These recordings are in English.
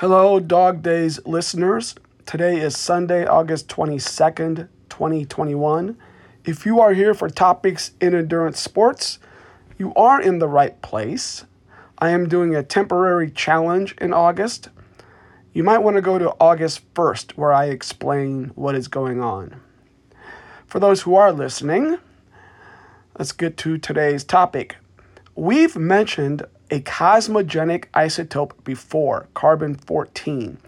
Hello, Dog Days listeners. Today is Sunday, August 22nd, 2021. If you are here for topics in endurance sports, you are in the right place. I am doing a temporary challenge in August. You might want to go to August 1st, where I explain what is going on. For those who are listening, let's get to today's topic. We've mentioned a cosmogenic isotope before, carbon 14.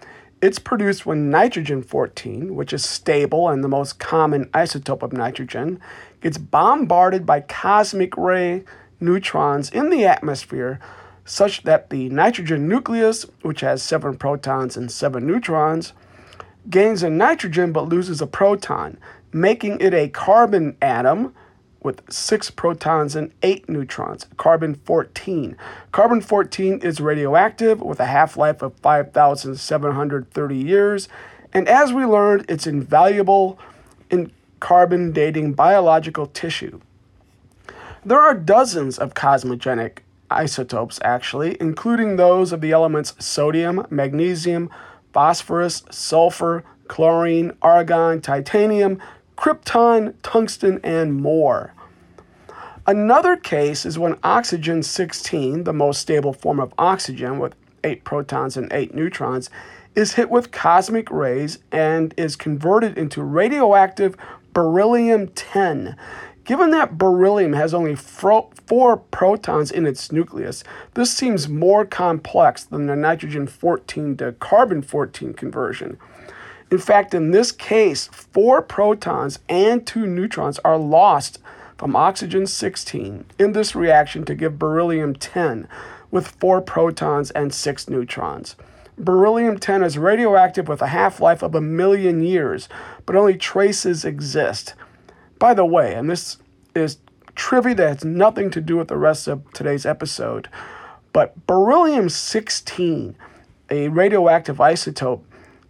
It's produced when nitrogen 14, which is stable and the most common isotope of nitrogen, gets bombarded by cosmic ray neutrons in the atmosphere, such that the nitrogen nucleus, which has seven protons and seven neutrons, gains a nitrogen but loses a proton, making it a carbon atom with six protons and eight neutrons, carbon 14. Carbon 14 is radioactive with a half life of 5,730 years, and as we learned, it's invaluable in carbon dating biological tissue. There are dozens of cosmogenic isotopes, actually, including those of the elements sodium, magnesium, phosphorus, sulfur, chlorine, argon, titanium, krypton, tungsten, and more. Another case is when oxygen 16, the most stable form of oxygen with 8 protons and 8 neutrons, is hit with cosmic rays and is converted into radioactive beryllium 10. Given that beryllium has only four protons in its nucleus, this seems more complex than the nitrogen 14 to carbon 14 conversion. In fact, in this case, four protons and two neutrons are lost from oxygen 16 in this reaction to give beryllium 10 with four protons and six neutrons. Beryllium 10 is radioactive with a half life of a million years, but only traces exist. By the way, and this is trivia that has nothing to do with the rest of today's episode, but beryllium 16, a radioactive isotope,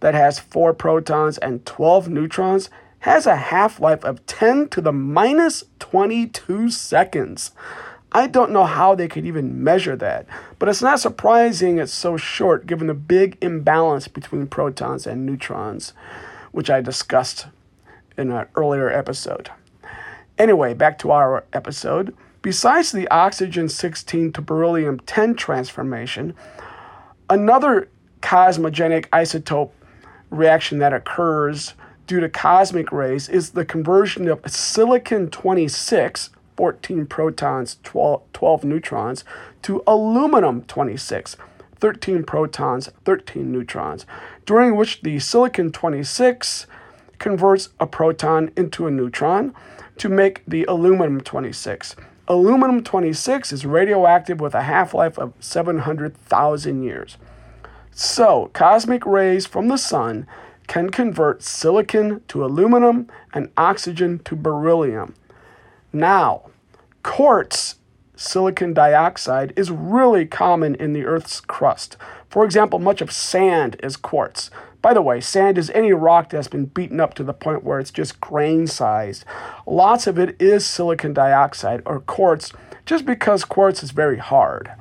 that has 4 protons and 12 neutrons has a half life of 10 to the minus 22 seconds. I don't know how they could even measure that, but it's not surprising it's so short given the big imbalance between protons and neutrons, which I discussed in an earlier episode. Anyway, back to our episode. Besides the oxygen 16 to beryllium 10 transformation, another cosmogenic isotope reaction that occurs due to cosmic rays is the conversion of silicon 26, 14 protons, 12, 12 neutrons, to aluminum 26, 13 protons, 13 neutrons, during which the silicon 26 converts a proton into a neutron to make the aluminum 26. Aluminum 26 is radioactive with a half life of 700,000 years. So, cosmic rays from the sun can convert silicon to aluminum and oxygen to beryllium. Now, quartz silicon dioxide is really common in the Earth's crust. For example, much of sand is quartz. By the way, sand is any rock that's been beaten up to the point where it's just grain sized. Lots of it is silicon dioxide or quartz just because quartz is very hard.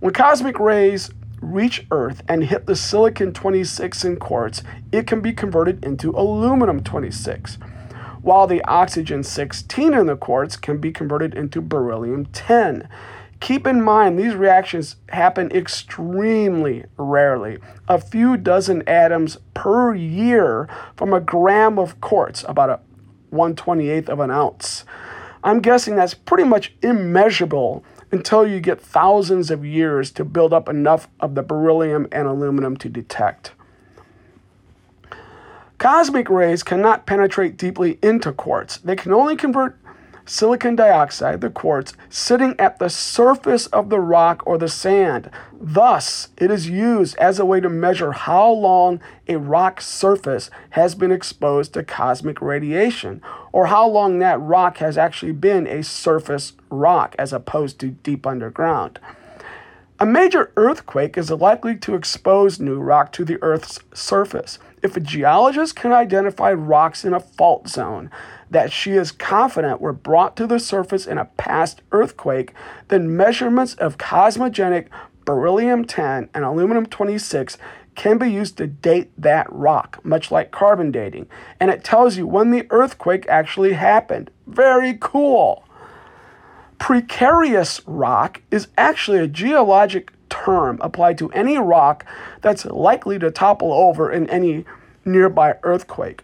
When cosmic rays reach Earth and hit the silicon 26 in quartz, it can be converted into aluminum 26, while the oxygen 16 in the quartz can be converted into beryllium 10. Keep in mind, these reactions happen extremely rarely. A few dozen atoms per year from a gram of quartz, about a 128th of an ounce. I'm guessing that's pretty much immeasurable until you get thousands of years to build up enough of the beryllium and aluminum to detect. Cosmic rays cannot penetrate deeply into quartz. They can only convert silicon dioxide, the quartz, sitting at the surface of the rock or the sand. Thus, it is used as a way to measure how long a rock surface has been exposed to cosmic radiation, or how long that rock has actually been a surface rock as opposed to deep underground. A major earthquake is likely to expose new rock to the Earth's surface. If a geologist can identify rocks in a fault zone, that she is confident were brought to the surface in a past earthquake, then measurements of cosmogenic beryllium 10 and aluminum 26 can be used to date that rock, much like carbon dating. And it tells you when the earthquake actually happened. Very cool. Precarious rock is actually a geologic term applied to any rock that's likely to topple over in any nearby earthquake.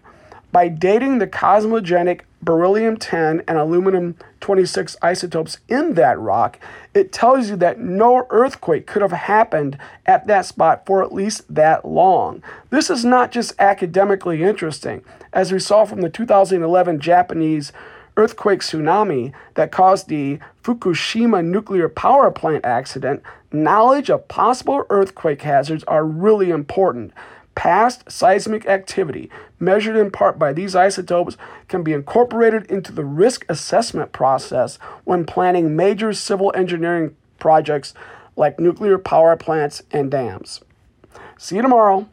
By dating the cosmogenic beryllium 10 and aluminum 26 isotopes in that rock, it tells you that no earthquake could have happened at that spot for at least that long. This is not just academically interesting, as we saw from the 2011 Japanese earthquake tsunami that caused the Fukushima nuclear power plant accident, knowledge of possible earthquake hazards are really important. Past seismic activity, measured in part by these isotopes, can be incorporated into the risk assessment process when planning major civil engineering projects like nuclear power plants and dams. See you tomorrow.